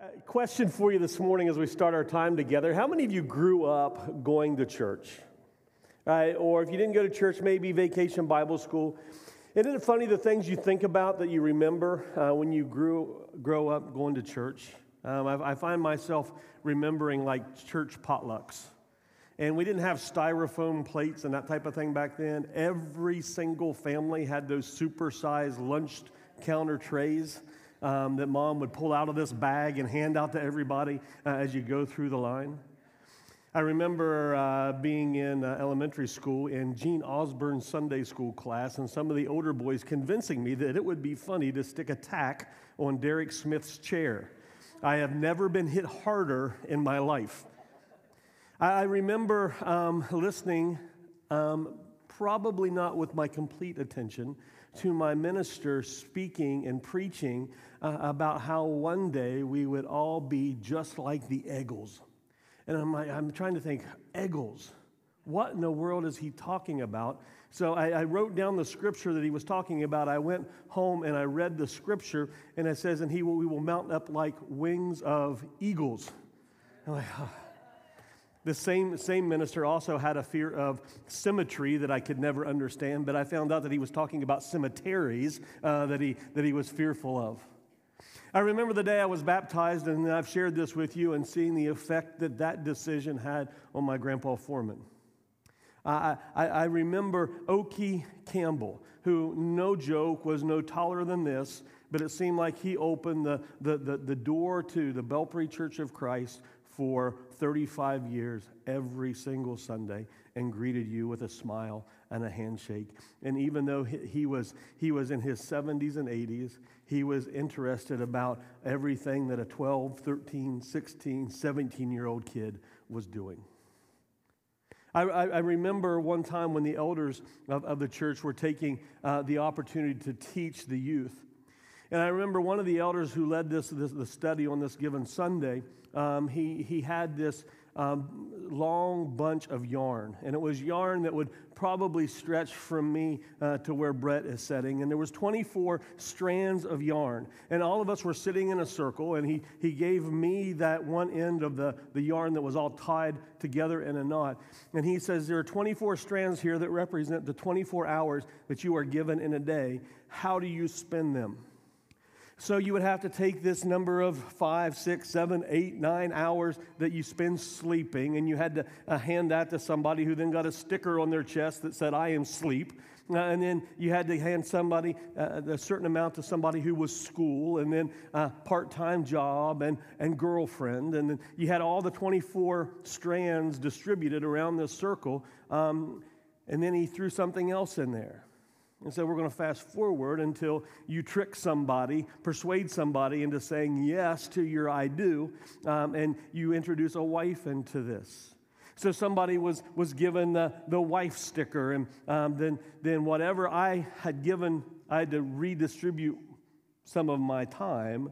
Uh, question for you this morning as we start our time together. How many of you grew up going to church? Right? Or if you didn't go to church, maybe vacation Bible school. Isn't it funny the things you think about that you remember uh, when you grew grow up going to church? Um, I, I, find myself remembering like church potlucks. And we didn't have styrofoam plates and that type of thing back then. Every single family had those supersized lunch counter trays um, that mom would pull out of this bag and hand out to everybody uh, as you go through the line. I remember uh, being in uh, elementary school in Gene Osborne's Sunday school class, and some of the older boys convincing me that it would be funny to stick a tack on Derek Smith's chair. I have never been hit harder in my life. I, remember um, listening, um, probably not with my complete attention, to my minister speaking and preaching uh, about how one day we would all be just like the Eggles. And I'm, like, I'm trying to think, Eggles, what in the world is he talking about? So I, I, wrote down the scripture that he was talking about. I went home and I read the scripture, and it says, And he will, we will mount up like wings of eagles. I'm like, oh. The same, same minister also had a fear of symmetry that I could never understand, but I found out that he was talking about cemeteries uh, that, he, that he was fearful of. I remember the day I was baptized, and I've shared this with you, and seeing the effect that that decision had on my grandpa Foreman. I, I, I remember Okie Campbell, who, no joke, was no taller than this, but it seemed like he opened the, the, the, the door to the Belpre Church of Christ for 35 years every single Sunday and greeted you with a smile and a handshake. And even though he was, he was in his 70s and 80s, he was interested about everything that a 12, 13, 16, 17 year old kid was doing. I, I, remember one time when the elders of, of the church were taking uh, the opportunity to teach the youth. And I remember one of the elders who led this, this the study on this given Sunday um, he, he had this um, long bunch of yarn and it was yarn that would probably stretch from me uh, to where brett is sitting. And there was 24 strands of yarn and all of us were sitting in a circle and he, he gave me that one end of the, the yarn that was all tied together in a knot. And he says there are 24 strands here that represent the 24 hours that you are given in a day. How do you spend them so you would have to take this number of five, six, seven, eight, nine hours that you spend sleeping, and you had to uh, hand that to somebody who then got a sticker on their chest that said, I am sleep. Uh, and then you had to hand somebody uh, a certain amount to somebody who was school, and then part time job and, and girlfriend. And then you had all the 24 strands distributed around this circle. Um, and then he threw something else in there. And so we're going to fast forward until you trick somebody, persuade somebody into saying yes to your I do, um, and you introduce a wife into this. So somebody was, was given the, the wife sticker, and um, then, then whatever I had given, I had to redistribute some of my time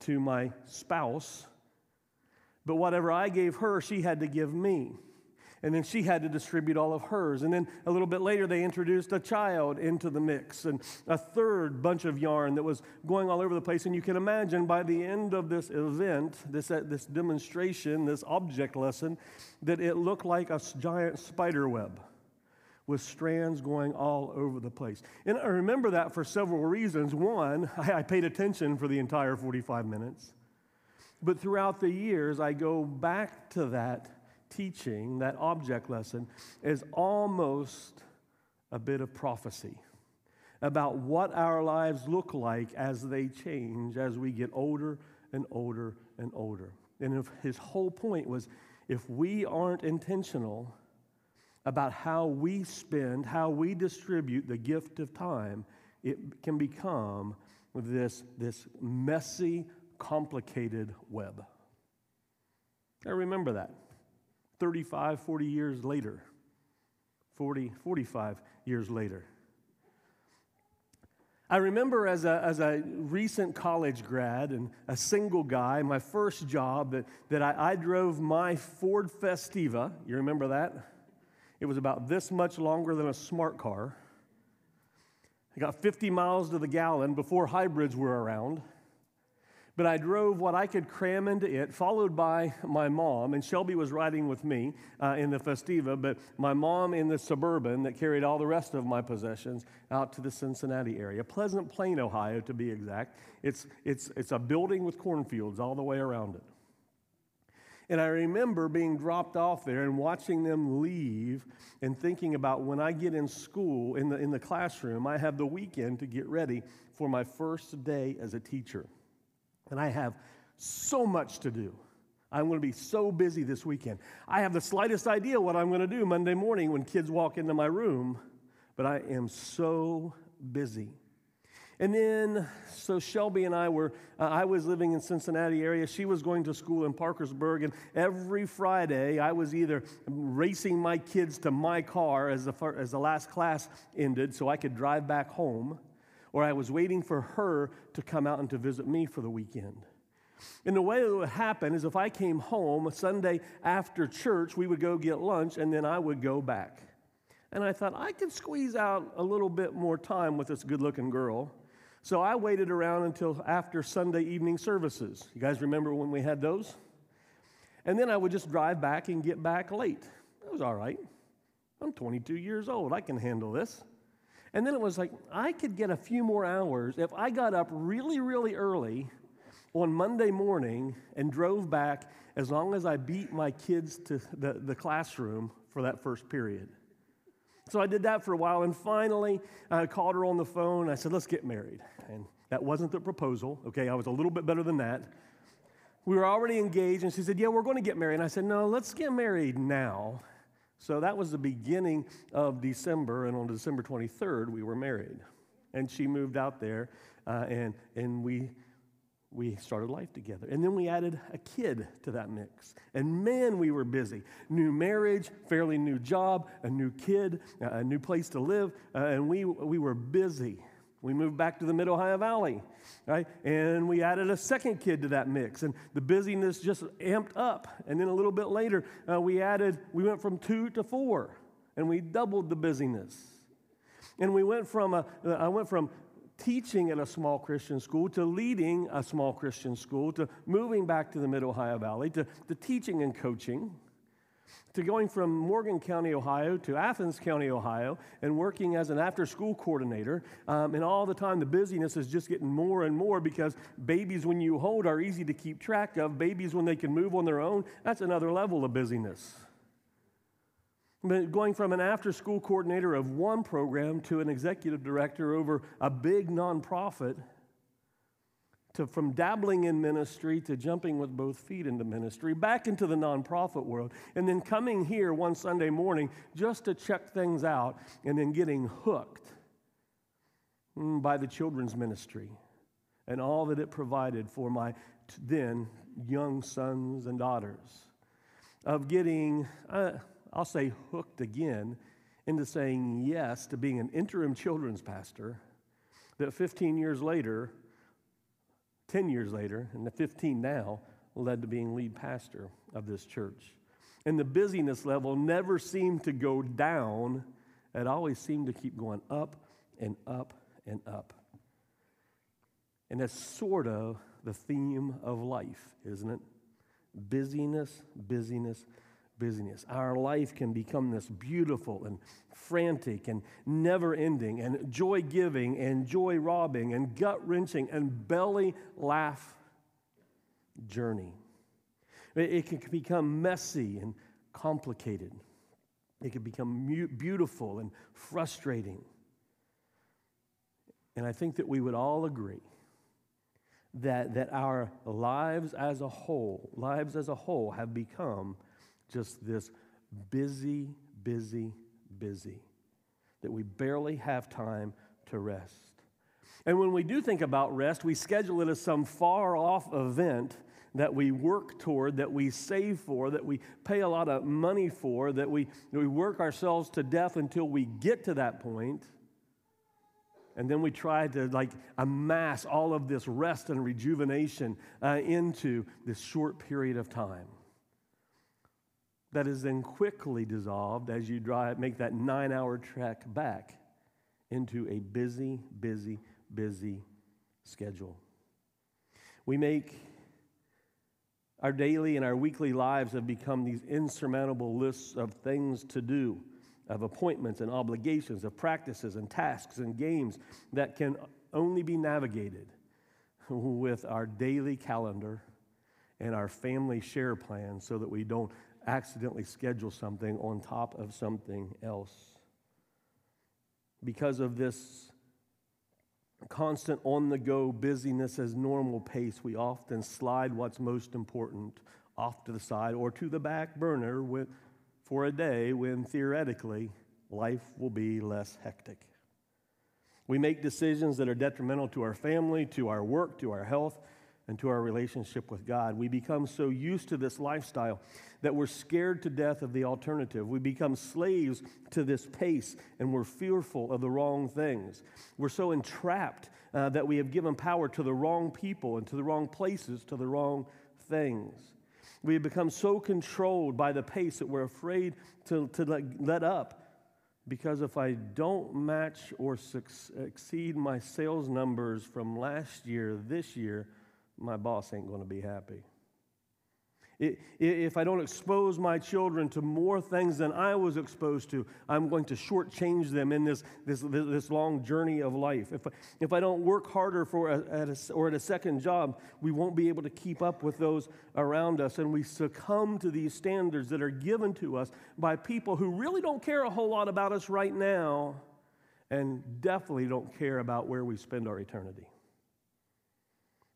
to my spouse. But whatever I gave her, she had to give me. And then she had to distribute all of hers. And then a little bit later, they introduced a child into the mix and a third bunch of yarn that was going all over the place. And you can imagine by the end of this event, this, uh, this demonstration, this object lesson, that it looked like a giant spider web with strands going all over the place. And I remember that for several reasons. One, I paid attention for the entire 45 minutes. But throughout the years, I go back to that teaching, that object lesson, is almost a bit of prophecy about what our lives look like as they change as we get older and older and older. And if his whole point was if we aren't intentional about how we spend, how we distribute the gift of time, it can become this, this messy, complicated web. I remember that. 35, 40 years later. 40, 45 years later. I remember as a, as a recent college grad and a single guy, my first job, that, that I, I drove my Ford Festiva. You remember that? It was about this much longer than a smart car. I got 50 miles to the gallon before hybrids were around. But I drove what I could cram into it, followed by my mom. And Shelby was riding with me uh, in the Festiva, but my mom in the Suburban that carried all the rest of my possessions out to the Cincinnati area. Pleasant Plain, Ohio, to be exact. It's, it's, it's a building with cornfields all the way around it. And I remember being dropped off there and watching them leave and thinking about when I get in school, in the, in the classroom, I have the weekend to get ready for my first day as a teacher. And I have so much to do. I'm going to be so busy this weekend. I have the slightest idea what I'm going to do Monday morning when kids walk into my room, but I am so busy. And then, so Shelby and I were, uh, I was living in Cincinnati area. She was going to school in Parkersburg. And every Friday, I was either racing my kids to my car as the, as the last class ended so I could drive back home, or I was waiting for her to come out and to visit me for the weekend. And the way it would happen is if I came home Sunday after church, we would go get lunch, and then I would go back. And I thought, I could squeeze out a little bit more time with this good looking girl. So I waited around until after Sunday evening services. You guys remember when we had those? And then I would just drive back and get back late. That was all right. I'm 22 years old. I can handle this. And then it was like, I could get a few more hours if I got up really, really early on Monday morning and drove back as long as I beat my kids to the, the classroom for that first period. So I did that for a while, and finally I called her on the phone. I said, Let's get married. And that wasn't the proposal, okay? I was a little bit better than that. We were already engaged, and she said, Yeah, we're going to get married. And I said, No, let's get married now. So that was the beginning of December, and on December 23rd, we were married. And she moved out there, uh, and, and we we started life together. And then we added a kid to that mix. And man, we were busy. New marriage, fairly new job, a new kid, a new place to live, uh, and we, we were busy. We moved back to the Mid Ohio Valley, right? And we added a second kid to that mix, and the busyness just amped up. And then a little bit later, uh, we added, we went from two to four, and we doubled the busyness. And we went from a, uh, I went from teaching at a small Christian school to leading a small Christian school to moving back to the Mid Ohio Valley to, to teaching and coaching to going from Morgan County, Ohio to Athens County, Ohio, and working as an after school coordinator. Um, and all the time, the busyness is just getting more and more because babies, when you hold, are easy to keep track of. Babies, when they can move on their own, that's another level of busyness. But going from an after school coordinator of one program to an executive director over a big nonprofit, to from dabbling in ministry to jumping with both feet into ministry, back into the nonprofit world, and then coming here one Sunday morning just to check things out, and then getting hooked mm, by the children's ministry and all that it provided for my then young sons and daughters, of getting. Uh, I'll say hooked again into saying yes to being an interim children's pastor that 15 years later, 10 years later, and the 15 now, led to being lead pastor of this church. And the busyness level never seemed to go down, it always seemed to keep going up and up and up. And that's sort of the theme of life, isn't it? Busyness, busyness, busyness. Our life can become this beautiful and frantic and never ending and joy giving and joy robbing and gut wrenching and belly laugh journey. It can become messy and complicated. It can become beautiful and frustrating. And I think that we would all agree that, that our lives as a whole, lives as a whole, have become just this busy, busy, busy, that we barely have time to rest. And when we do think about rest, we schedule it as some far off event that we work toward, that we save for, that we pay a lot of money for, that we, that we work ourselves to death until we get to that point. And then we try to like amass all of this rest and rejuvenation uh, into this short period of time that is then quickly dissolved as you drive, make that nine hour trek back into a busy, busy, busy schedule. We make our daily and our weekly lives have become these insurmountable lists of things to do, of appointments and obligations, of practices and tasks and games that can only be navigated with our daily calendar and our family share plan so that we don't accidentally schedule something on top of something else. Because of this constant on the go busyness as normal pace, we often slide what's most important off to the side or to the back burner with, for a day when theoretically life will be less hectic. We make decisions that are detrimental to our family, to our work, to our health, and to our relationship with God. We become so used to this lifestyle that we're scared to death of the alternative. We become slaves to this pace and we're fearful of the wrong things. We're so entrapped uh, that we have given power to the wrong people and to the wrong places, to the wrong things. We have become so controlled by the pace that we're afraid to, to let, let up because if I don't match or exceed my sales numbers from last year, this year, my boss ain't going to be happy. If I don't expose my children to more things than I was exposed to, I'm going to shortchange them in this, this, this long journey of life. If, if I don't work harder for a, at a, or at a second job, we won't be able to keep up with those around us. And we succumb to these standards that are given to us by people who really don't care a whole lot about us right now and definitely don't care about where we spend our eternity.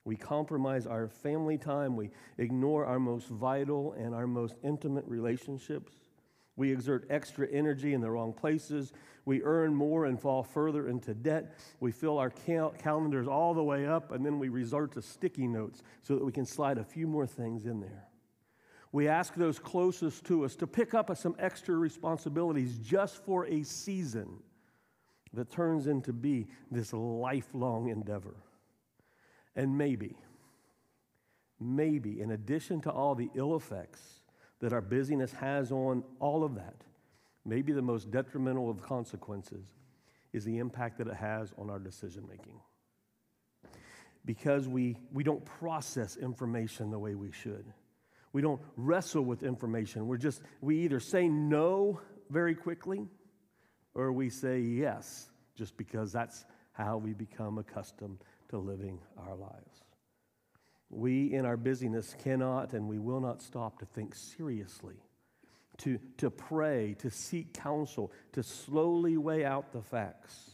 We compromise our family time. We ignore our most vital and our most intimate relationships. We exert extra energy in the wrong places. We earn more and fall further into debt. We fill our cal- calendars all the way up, and then we resort to sticky notes so that we can slide a few more things in there. We ask those closest to us to pick up some extra responsibilities just for a season that turns into be this lifelong endeavor. And maybe, maybe, in addition to all the ill effects that our busyness has on all of that, maybe the most detrimental of consequences is the impact that it has on our decision making. Because we, we don't process information the way we should. We don't wrestle with information. We're just, we either say no very quickly or we say yes just because that's how we become accustomed to living our lives. We, in our busyness, cannot and we will not stop to think seriously, to, to pray, to seek counsel, to slowly weigh out the facts.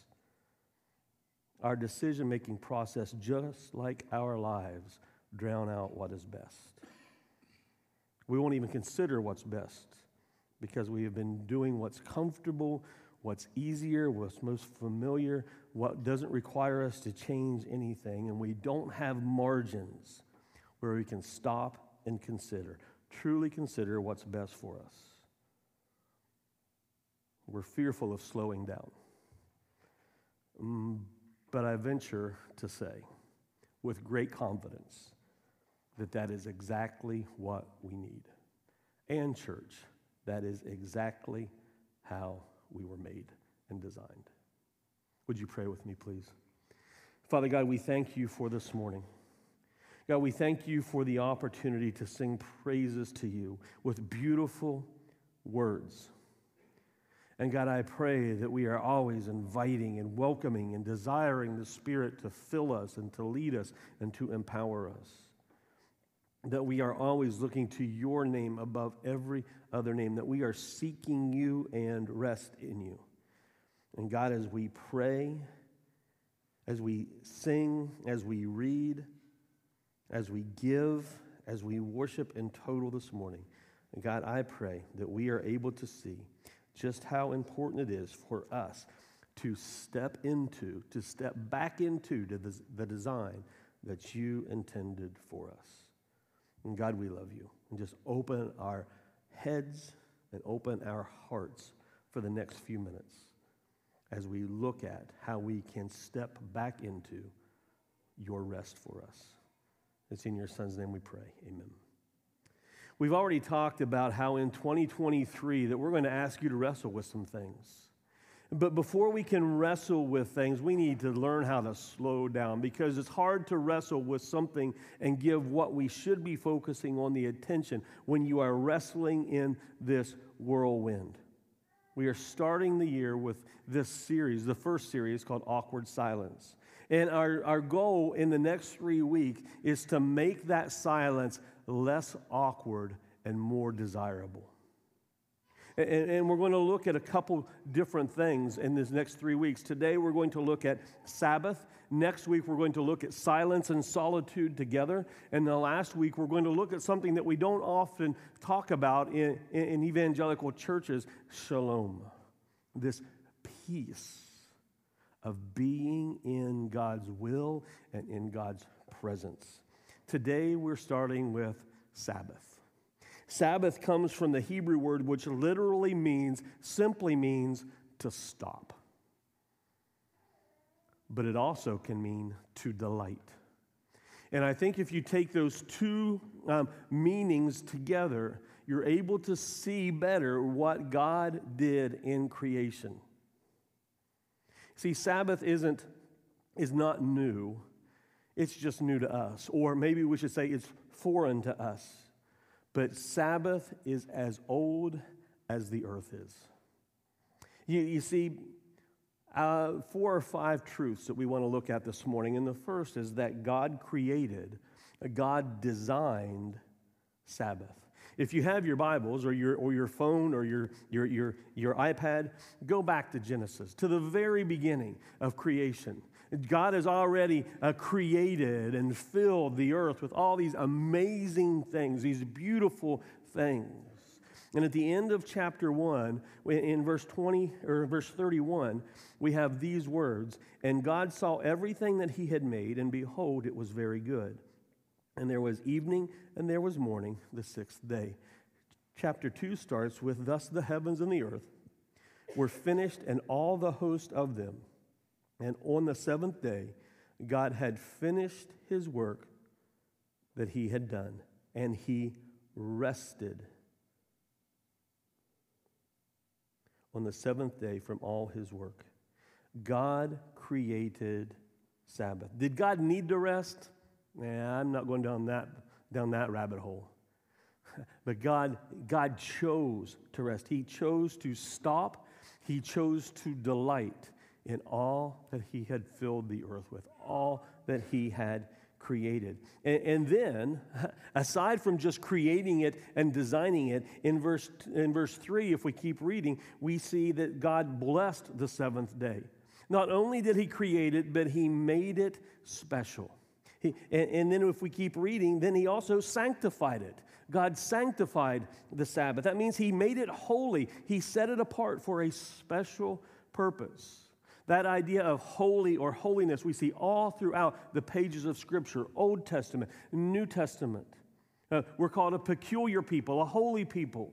Our decision making process, just like our lives, drown out what is best. We won't even consider what's best because we have been doing what's comfortable, what's easier, what's most familiar, what doesn't require us to change anything, and we don't have margins where we can stop and consider, truly consider what's best for us. We're fearful of slowing down. Mm, but I venture to say, with great confidence, that that is exactly what we need. And, church, that is exactly how we were made and designed. Would you pray with me, please? Father God, we thank you for this morning. God, we thank you for the opportunity to sing praises to you with beautiful words. And God, I pray that we are always inviting and welcoming and desiring the Spirit to fill us and to lead us and to empower us. That we are always looking to your name above every other name, that we are seeking you and rest in you. And God, as we pray, as we sing, as we read, as we give, as we worship in total this morning, God, I pray that we are able to see just how important it is for us to step into, to step back into the, the design that you intended for us. And God, we love you. And just open our heads and open our hearts for the next few minutes as we look at how we can step back into your rest for us. It's in your son's name we pray. Amen. We've already talked about how in 2023 that we're going to ask you to wrestle with some things. But before we can wrestle with things, we need to learn how to slow down because it's hard to wrestle with something and give what we should be focusing on the attention when you are wrestling in this whirlwind. We are starting the year with this series, the first series called Awkward Silence. And our, our goal in the next three weeks is to make that silence less awkward and more desirable. And, and, we're going to look at a couple different things in these next three weeks. Today, we're going to look at Sabbath. Next week, we're going to look at silence and solitude together. And the last week, we're going to look at something that we don't often talk about in, in evangelical churches shalom, this peace of being in God's will and in God's presence. Today, we're starting with Sabbath. Sabbath comes from the Hebrew word, which literally means, simply means to stop. But it also can mean to delight. And I think if you take those two um, meanings together, you're able to see better what God did in creation. See, Sabbath isn't, is not new, it's just new to us. Or maybe we should say it's foreign to us. But Sabbath is as old as the earth is. You, you see, uh, four or five truths that we want to look at this morning. And the first is that God created, God designed Sabbath. If you have your Bibles or your, or your phone or your, your, your, your iPad, go back to Genesis, to the very beginning of creation. God has already uh, created and filled the earth with all these amazing things, these beautiful things. And at the end of chapter 1, in verse 20 or verse 31, we have these words, and God saw everything that he had made, and behold, it was very good. And there was evening and there was morning, the sixth day. Chapter 2 starts with, Thus the heavens and the earth were finished, and all the host of them. And on the seventh day, God had finished his work that he had done, and he rested on the seventh day from all his work. God created Sabbath. Did God need to rest? Nah, I'm not going down that, down that rabbit hole. But God, God chose to rest. He chose to stop. He chose to delight in all that he had filled the earth with, all that he had created. And, and, then, aside from just creating it and designing it, in verse, in verse 3, if we keep reading, we see that God blessed the seventh day. Not only did he create it, but he made it special. He, and, and then, if we keep reading, then he also sanctified it. God sanctified the Sabbath. That means he made it holy, he set it apart for a special purpose. That idea of holy or holiness we see all throughout the pages of Scripture Old Testament, New Testament. Uh, we're called a peculiar people, a holy people,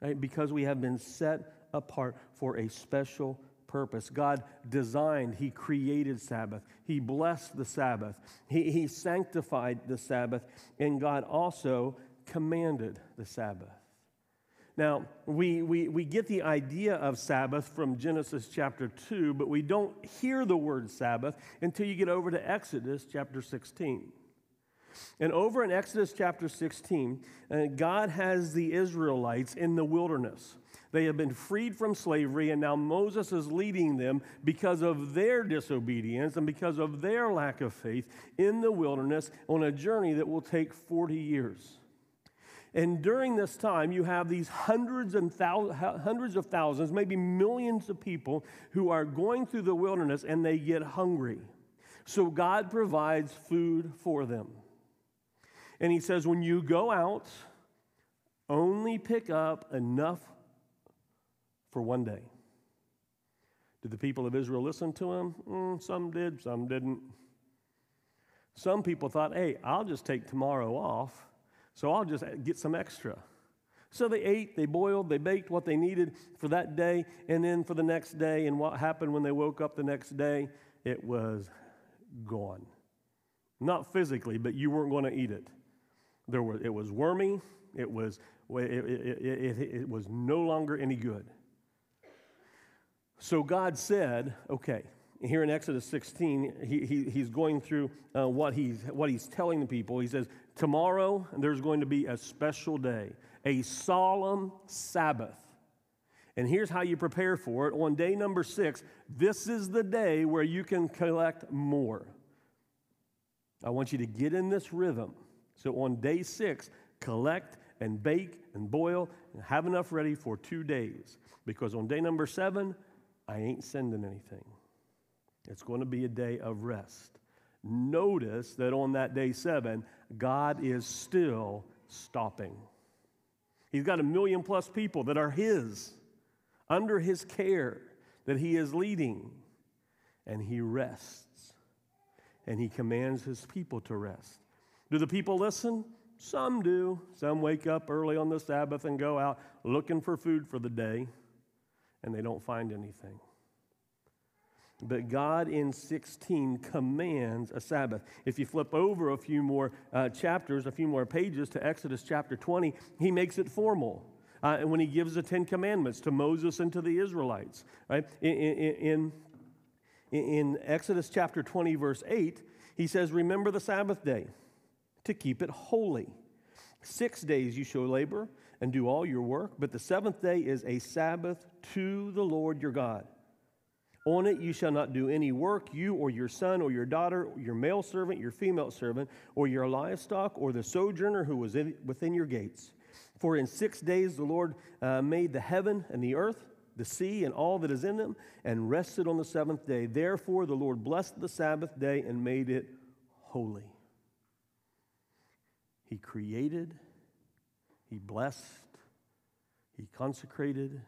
right? because we have been set apart for a special purpose. God designed, He created Sabbath, He blessed the Sabbath, He, he sanctified the Sabbath, and God also commanded the Sabbath. Now, we, we, we get the idea of Sabbath from Genesis chapter 2, but we don't hear the word Sabbath until you get over to Exodus chapter 16. And over in Exodus chapter 16, uh, God has the Israelites in the wilderness. They have been freed from slavery, and now Moses is leading them because of their disobedience and because of their lack of faith in the wilderness on a journey that will take 40 years. And during this time, you have these hundreds and thousands, hundreds of thousands, maybe millions of people who are going through the wilderness and they get hungry. So God provides food for them. And He says, when you go out, only pick up enough for one day. Did the people of Israel listen to him? Mm, some did, some didn't. Some people thought, hey, I'll just take tomorrow off so I'll just get some extra. So they ate, they boiled, they baked what they needed for that day, and then for the next day. And what happened when they woke up the next day? It was gone. Not physically, but you weren't going to eat it. There was, it was wormy, it was, it, it, it, it was no longer any good. So God said, okay, here in Exodus 16, he, he, he's going through uh, what, he's, what he's telling the people. He says, Tomorrow there's going to be a special day, a solemn Sabbath. And here's how you prepare for it. On day number six, this is the day where you can collect more. I want you to get in this rhythm. So on day six, collect and bake and boil and have enough ready for two days. Because on day number seven, I ain't sending anything. It's going to be a day of rest. Notice that on that day seven, God is still stopping. He's got a million plus people that are His, under His care, that He is leading, and He rests. And He commands His people to rest. Do the people listen? Some do. Some wake up early on the Sabbath and go out looking for food for the day, and they don't find anything. But God in 16 commands a Sabbath. If you flip over a few more uh, chapters, a few more pages to Exodus chapter 20, he makes it formal. Uh, and when he gives the Ten Commandments to Moses and to the Israelites, right? In, in, in, in Exodus chapter 20, verse 8, he says, Remember the Sabbath day to keep it holy. Six days you shall labor and do all your work, but the seventh day is a Sabbath to the Lord your God. On it you shall not do any work, you or your son or your daughter, or your male servant, your female servant, or your livestock, or the sojourner who was in, within your gates. For in six days the Lord uh, made the heaven and the earth, the sea, and all that is in them, and rested on the seventh day. Therefore the Lord blessed the Sabbath day and made it holy. He created, He blessed, He consecrated,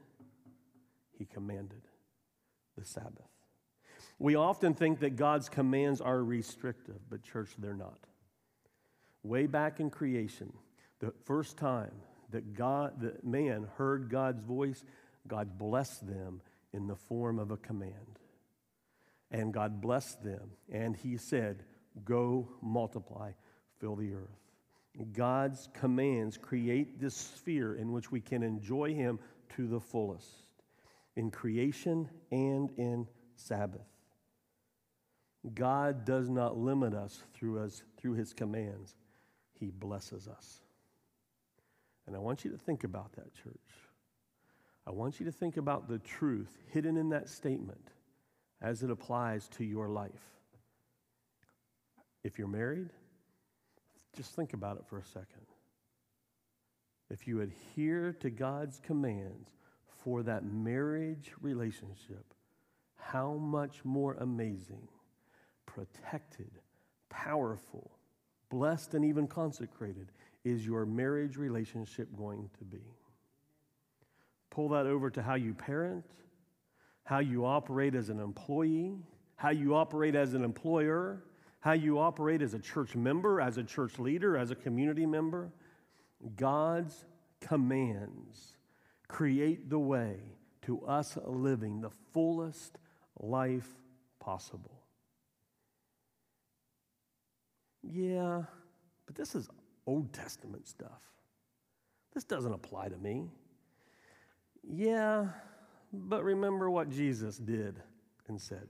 He commanded the Sabbath. We often think that God's commands are restrictive, but, church, they're not. Way back in creation, the first time that God, that man heard God's voice, God blessed them in the form of a command. And God blessed them, and He said, Go multiply, fill the earth. God's commands create this sphere in which we can enjoy Him to the fullest in creation and in Sabbath. God does not limit us through, us through his commands, he blesses us. And I want you to think about that, church. I want you to think about the truth hidden in that statement as it applies to your life. If you're married, just think about it for a second. If you adhere to God's commands, for that marriage relationship, how much more amazing, protected, powerful, blessed, and even consecrated is your marriage relationship going to be? Pull that over to how you parent, how you operate as an employee, how you operate as an employer, how you operate as a church member, as a church leader, as a community member. God's commands create the way to us living the fullest life possible. Yeah, but this is Old Testament stuff. This doesn't apply to me. Yeah, but remember what Jesus did and said.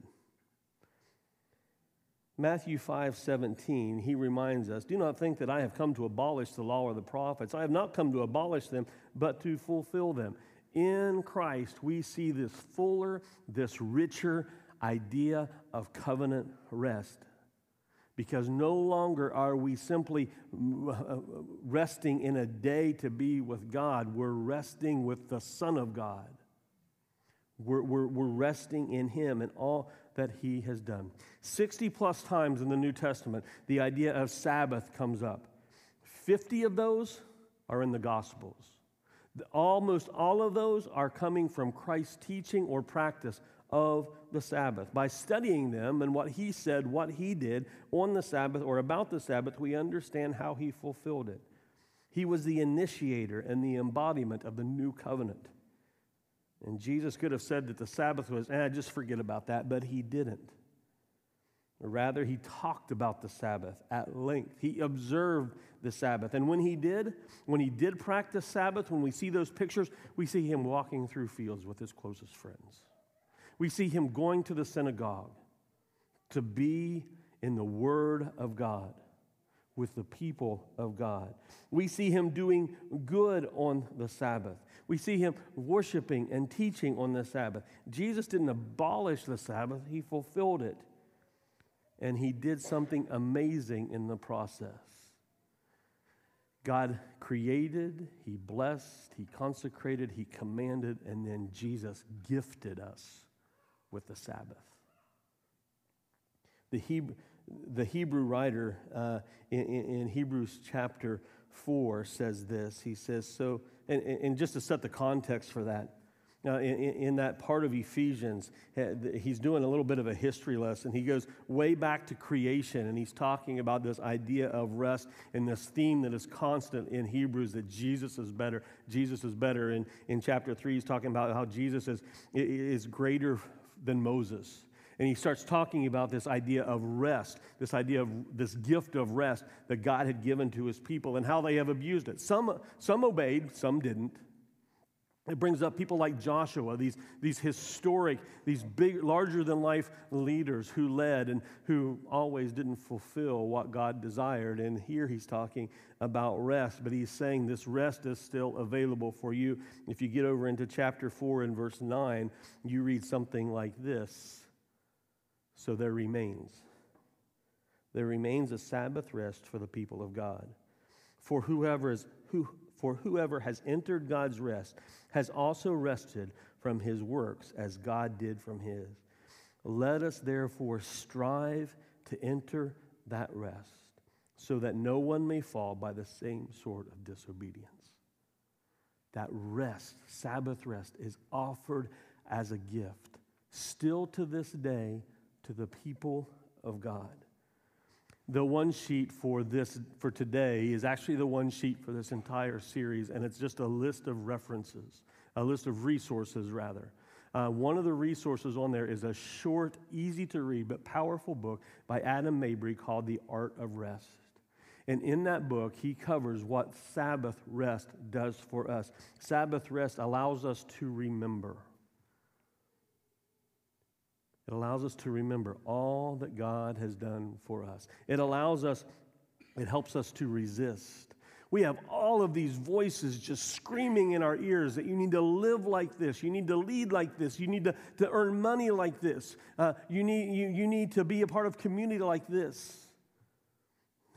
Matthew 5 17, he reminds us, Do not think that I have come to abolish the law or the prophets. I have not come to abolish them, but to fulfill them. In Christ, we see this fuller, this richer idea of covenant rest. Because no longer are we simply uh, resting in a day to be with God, we're resting with the Son of God. We're, we're, we're resting in Him and all that he has done. 60 plus times in the New Testament, the idea of Sabbath comes up. 50 of those are in the Gospels. Almost all of those are coming from Christ's teaching or practice of the Sabbath. By studying them and what he said, what he did on the Sabbath or about the Sabbath, we understand how he fulfilled it. He was the initiator and the embodiment of the new covenant. And Jesus could have said that the Sabbath was, eh, just forget about that, but he didn't. rather, he talked about the Sabbath at length. He observed the Sabbath. And when he did, when he did practice Sabbath, when we see those pictures, we see him walking through fields with his closest friends. We see him going to the synagogue to be in the Word of God with the people of God. We see him doing good on the Sabbath. We see him worshiping and teaching on the Sabbath. Jesus didn't abolish the Sabbath, he fulfilled it. And he did something amazing in the process. God created, He blessed, He consecrated, He commanded, and then Jesus gifted us with the Sabbath. The Hebrew, the Hebrew writer uh, in, in, Hebrews chapter 4 says this. He says, so, and, and just to set the context for that, now, in, in, that part of Ephesians, he's doing a little bit of a history lesson. He goes way back to creation, and he's talking about this idea of rest and this theme that is constant in Hebrews that Jesus is better. Jesus is better. In, in chapter 3, he's talking about how Jesus is, is greater than Moses. And he starts talking about this idea of rest, this idea of this gift of rest that God had given to his people and how they have abused it. Some, some obeyed, some didn't. It brings up people like Joshua, these, these historic, these big, larger than life leaders who led and who always didn't fulfill what God desired. And here he's talking about rest, but he's saying this rest is still available for you. If you get over into chapter 4 and verse 9, you read something like this So there remains. There remains a Sabbath rest for the people of God. For whoever is, who, for whoever has entered God's rest has also rested from his works as God did from his. Let us therefore strive to enter that rest so that no one may fall by the same sort of disobedience. That rest, Sabbath rest, is offered as a gift still to this day to the people of God. The one sheet for this for today is actually the one sheet for this entire series and it's just a list of references a list of resources rather. Uh, one of the resources on there is a short easy to read but powerful book by adam mabry called the art of rest. And in that book he covers what sabbath rest does for us. Sabbath rest allows us to remember it allows us to remember all that God has done for us. It allows us, it helps us to resist. We have all of these voices just screaming in our ears that you need to live like this, you need to lead like this, you need to, to earn money like this, uh, you, need, you, you need to be a part of community like this.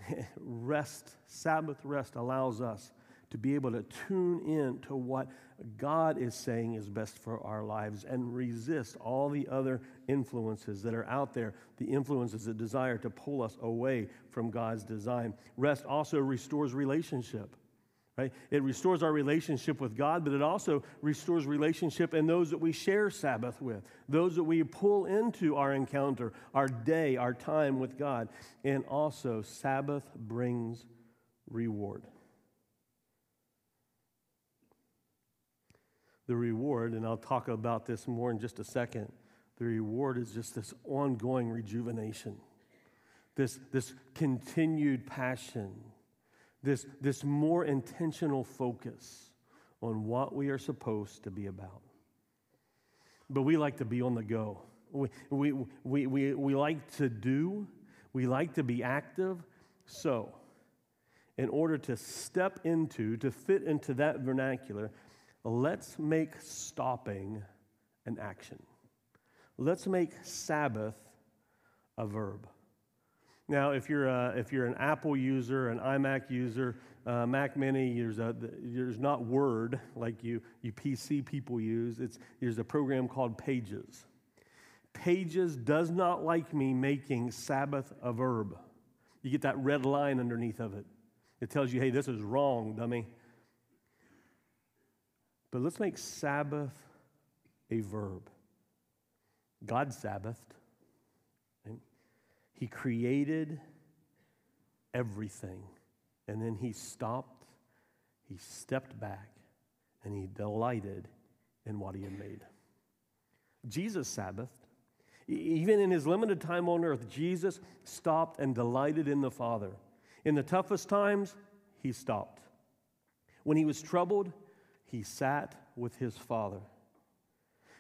rest, Sabbath rest, allows us to be able to tune in to what God is saying is best for our lives and resist all the other influences that are out there, the influences that desire to pull us away from God's design. Rest also restores relationship. Right? It restores our relationship with God, but it also restores relationship in those that we share Sabbath with, those that we pull into our encounter, our day, our time with God. And also, Sabbath brings reward. The reward, and I'll talk about this more in just a second, the reward is just this ongoing rejuvenation, this, this continued passion, this, this more intentional focus on what we are supposed to be about. But we like to be on the go. We, we, we, we, we like to do, we like to be active. So, in order to step into, to fit into that vernacular, let's make stopping an action. Let's make Sabbath a verb. Now, if you're, a, if you're an Apple user, an iMac user, uh, Mac Mini, there's, a, there's not Word like you, you PC people use. It's, there's a program called Pages. Pages does not like me making Sabbath a verb. You get that red line underneath of it. It tells you, hey, this is wrong, dummy. But let's make Sabbath a verb. God Sabbathed. He created everything. And then he stopped, he stepped back, and he delighted in what he had made. Jesus Sabbathed. Even in his limited time on earth, Jesus stopped and delighted in the Father. In the toughest times, he stopped. When he was troubled, he sat with his father.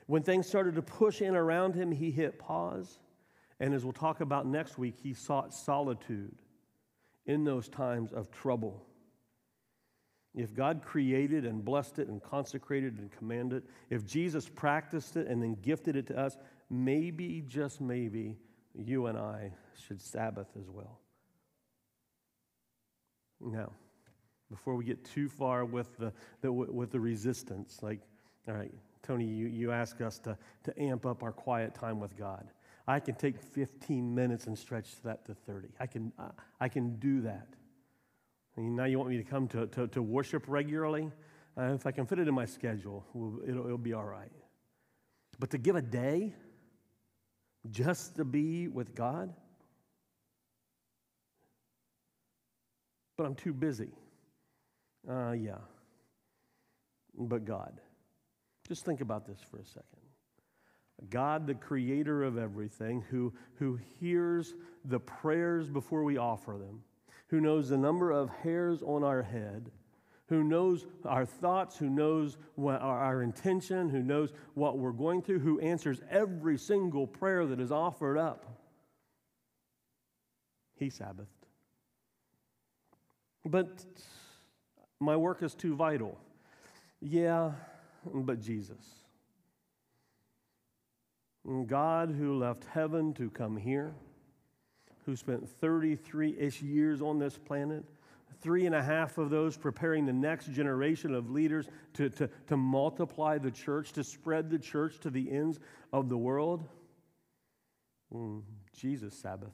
When things started to push in around him, he hit pause. And as we'll talk about next week, he sought solitude in those times of trouble. If God created and blessed it and consecrated and commanded, it, if Jesus practiced it and then gifted it to us, maybe, just maybe, you and I should Sabbath as well. Now, before we get too far with the, the, with the resistance, like, all right, Tony, you, you ask us to, to amp up our quiet time with God. I can take 15 minutes and stretch that to 30. I can, uh, I can do that. And now you want me to come to, to, to worship regularly? Uh, if I can fit it in my schedule, it'll, it'll be all right. But to give a day just to be with God? But I'm too busy. Uh, yeah. But God. Just think about this for a second. God, the creator of everything, who, who hears the prayers before we offer them, who knows the number of hairs on our head, who knows our thoughts, who knows what our, our intention, who knows what we're going through, who answers every single prayer that is offered up. He Sabbathed. But my work is too vital. Yeah, but Jesus. God who left heaven to come here, who spent 33 ish years on this planet, three and a half of those preparing the next generation of leaders to, to, to multiply the church, to spread the church to the ends of the world. Mm, Jesus Sabbath.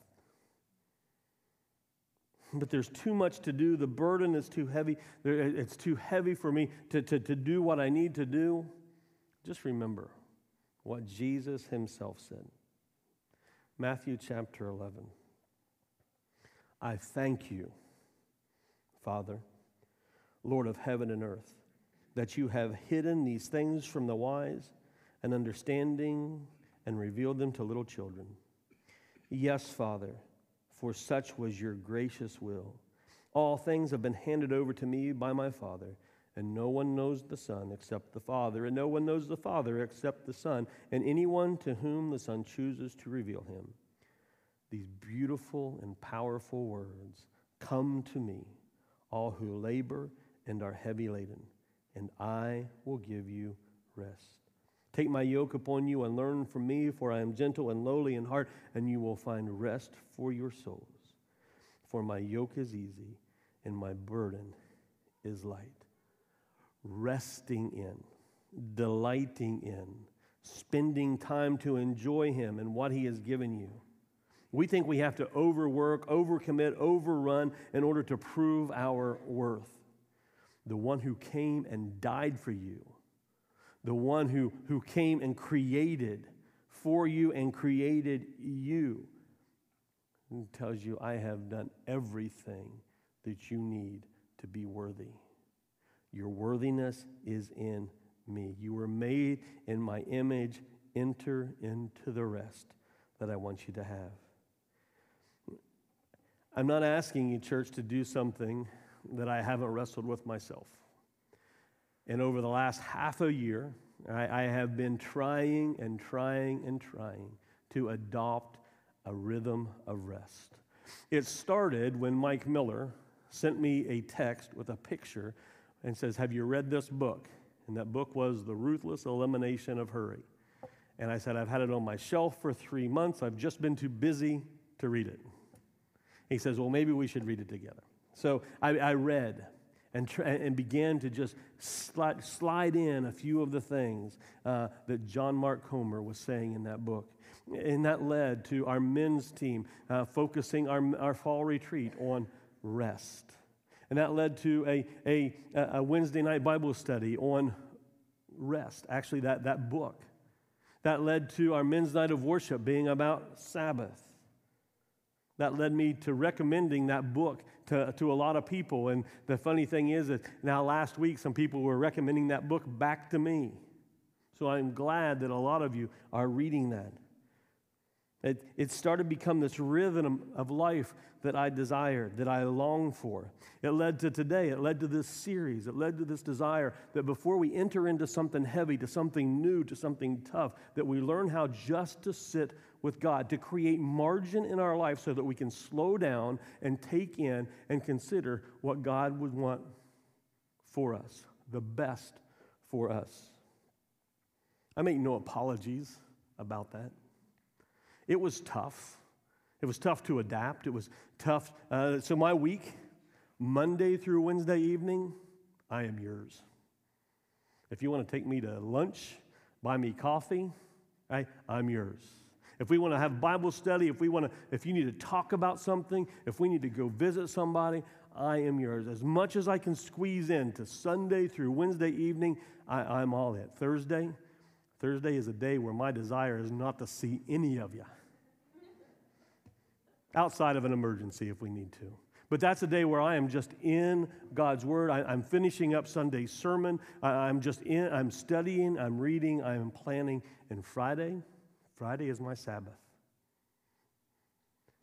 But there's too much to do. The burden is too heavy. It's too heavy for me to, to, to do what I need to do. Just remember what Jesus himself said. Matthew chapter 11. I thank you, Father, Lord of heaven and earth, that you have hidden these things from the wise and understanding and revealed them to little children. Yes, Father, for such was your gracious will. All things have been handed over to me by my Father. And no one knows the Son except the Father, and no one knows the Father except the Son, and anyone to whom the Son chooses to reveal him. These beautiful and powerful words Come to me, all who labor and are heavy laden, and I will give you rest. Take my yoke upon you and learn from me, for I am gentle and lowly in heart, and you will find rest for your souls. For my yoke is easy and my burden is light resting in, delighting in, spending time to enjoy Him and what He has given you. We think we have to overwork, overcommit, overrun in order to prove our worth. The one who came and died for you, the one who, who came and created for you and created you, tells you, I have done everything that you need to be worthy. Your worthiness is in me. You were made in my image. Enter into the rest that I want you to have. I'm not asking you, church, to do something that I haven't wrestled with myself. And over the last half a year, I, I have been trying and trying and trying to adopt a rhythm of rest. It started when Mike Miller sent me a text with a picture and says, Have you read this book? And that book was The Ruthless Elimination of Hurry. And I said, I've had it on my shelf for three months. I've just been too busy to read it. He says, Well, maybe we should read it together. So I, I read and, and began to just slide, slide in a few of the things uh, that John Mark Comer was saying in that book. And that led to our men's team uh, focusing our, our fall retreat on rest. And that led to a, a, a Wednesday night Bible study on rest, actually, that, that book. That led to our men's night of worship being about Sabbath. That led me to recommending that book to, to a lot of people. And the funny thing is that now last week, some people were recommending that book back to me. So I'm glad that a lot of you are reading that. It, it started to become this rhythm of life that I desired, that I longed for. It led to today. It led to this series. It led to this desire that before we enter into something heavy, to something new, to something tough, that we learn how just to sit with God, to create margin in our life so that we can slow down and take in and consider what God would want for us, the best for us. I make no apologies about that. It was tough. It was tough to adapt. It was tough. Uh, so, my week, Monday through Wednesday evening, I am yours. If you want to take me to lunch, buy me coffee, right, I'm yours. If we want to have Bible study, if we want to, if you need to talk about something, if we need to go visit somebody, I am yours. As much as I can squeeze in to Sunday through Wednesday evening, I, am all in. Thursday, Thursday is a day where my desire is not to see any of you. Outside of an emergency if we need to. But that's a day where I am just in God's Word. I, am finishing up Sunday's sermon. I, am just in, I'm studying, I'm reading, I'm planning. And Friday, Friday is my Sabbath.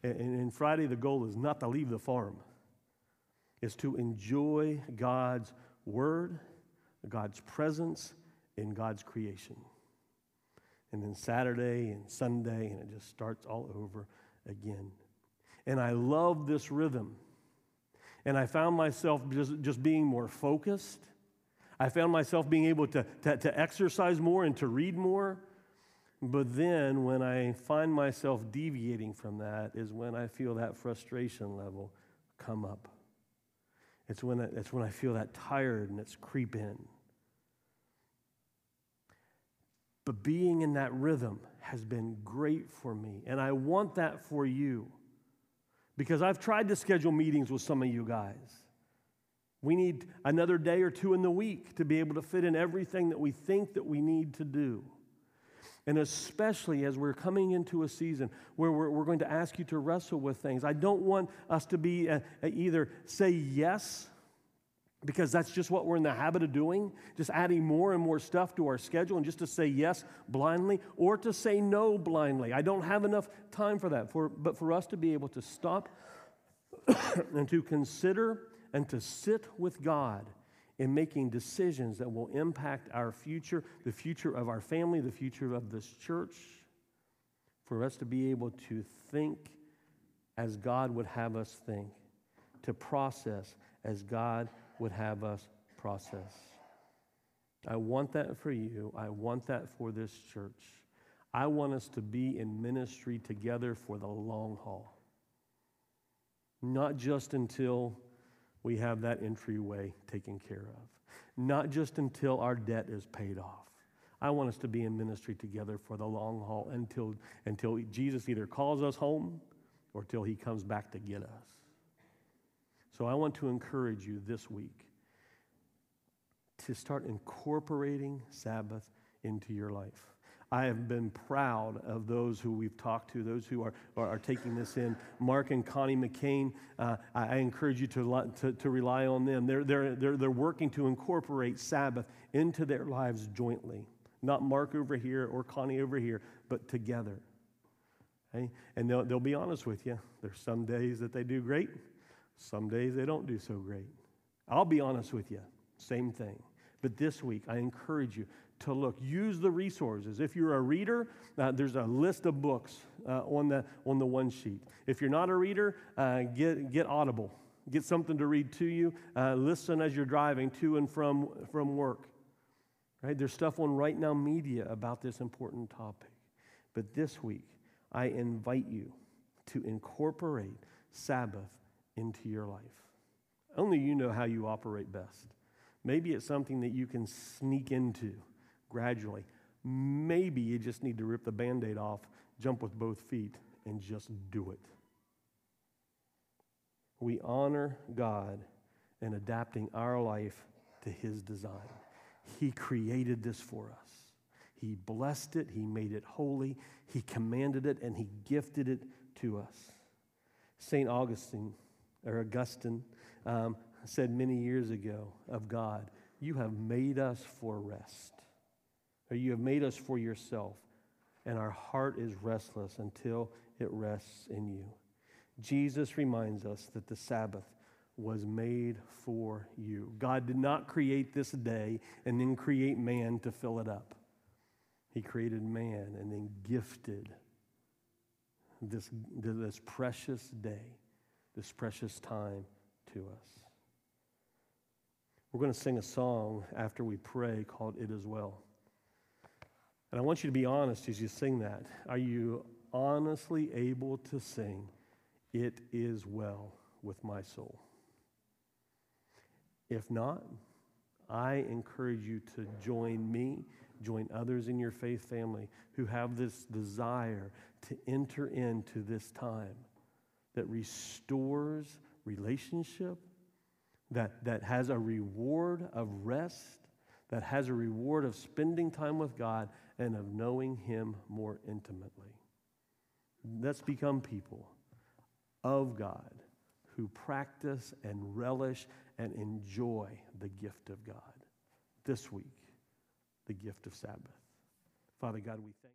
And, and Friday, the goal is not to leave the farm, it's to enjoy God's Word, God's presence, in God's creation and then Saturday and Sunday, and it just starts all over again. And I love this rhythm. And I found myself just, just being more focused. I found myself being able to, to, to exercise more and to read more. But then when I find myself deviating from that is when I feel that frustration level come up. It's when, I, it's when I feel that tiredness creep in. But being in that rhythm has been great for me. And I want that for you because I've tried to schedule meetings with some of you guys. We need another day or two in the week to be able to fit in everything that we think that we need to do. And especially as we're coming into a season where we're, we're going to ask you to wrestle with things. I don't want us to be a, a either say yes because that's just what we're in the habit of doing, just adding more and more stuff to our schedule and just to say yes blindly or to say no blindly. I don't have enough time for that. For, but for us to be able to stop and to consider and to sit with God in making decisions that will impact our future, the future of our family, the future of this church, for us to be able to think as God would have us think, to process as God would have us process. I want that for you. I want that for this church. I want us to be in ministry together for the long haul. Not just until we have that entryway taken care of, not just until our debt is paid off. I want us to be in ministry together for the long haul until, until Jesus either calls us home or till he comes back to get us. So I want to encourage you this week to start incorporating Sabbath into your life. I have been proud of those who we've talked to, those who are, are, are taking this in. Mark and Connie McCain, uh, I, I, encourage you to, to, to, rely on them. They're, they're, they're, they're working to incorporate Sabbath into their lives jointly. Not Mark over here or Connie over here, but together. Okay? And they'll, they'll be honest with you. There's some days that they do great, some days they don't do so great. I'll be honest with you. Same thing. But this week, I encourage you to look. Use the resources. If you're a reader, uh, there's a list of books uh, on, the, on the one sheet. If you're not a reader, uh, get, get Audible. Get something to read to you. Uh, listen as you're driving to and from, from work. Right? There's stuff on Right Now Media about this important topic. But this week, I invite you to incorporate Sabbath into your life. Only you know how you operate best. Maybe it's something that you can sneak into gradually. Maybe you just need to rip the band aid off, jump with both feet, and just do it. We honor God in adapting our life to His design. He created this for us. He blessed it, He made it holy, He commanded it, and He gifted it to us. St. Augustine, or Augustine, um, said many years ago of God, You have made us for rest, or you have made us for yourself. and our heart is restless until it rests in you. Jesus reminds us that the Sabbath was made for you. God did not create this day and then create man to fill it up. He created man and then gifted this, this precious day, this precious time to us. We're going to sing a song after we pray called It Is Well. And I want you to be honest as you sing that. Are you honestly able to sing, It is well with my soul? If not, I encourage you to join me, join others in your faith family who have this desire to enter into this time that restores relationship, that, that has a reward of rest, that has a reward of spending time with God and of knowing Him more intimately. Let's become people of God who practice and relish and enjoy the gift of God. This week, the gift of Sabbath. Father God, we thank